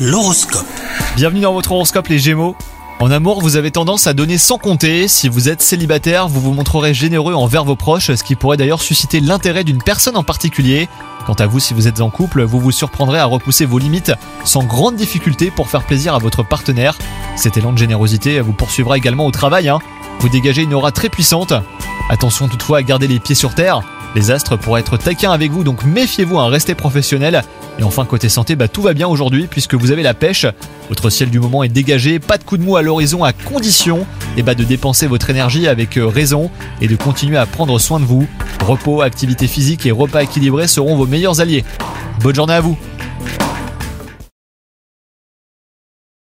L'horoscope. Bienvenue dans votre horoscope les Gémeaux. En amour, vous avez tendance à donner sans compter. Si vous êtes célibataire, vous vous montrerez généreux envers vos proches, ce qui pourrait d'ailleurs susciter l'intérêt d'une personne en particulier. Quant à vous, si vous êtes en couple, vous vous surprendrez à repousser vos limites sans grande difficulté pour faire plaisir à votre partenaire. Cet élan de générosité vous poursuivra également au travail. hein. Vous dégagez une aura très puissante. Attention toutefois à garder les pieds sur terre. Les astres pourraient être taquins avec vous, donc méfiez-vous à rester professionnel. Et enfin, côté santé, bah, tout va bien aujourd'hui puisque vous avez la pêche. Votre ciel du moment est dégagé, pas de coup de mou à l'horizon à condition et bah, de dépenser votre énergie avec euh, raison et de continuer à prendre soin de vous. Repos, activité physique et repas équilibrés seront vos meilleurs alliés. Bonne journée à vous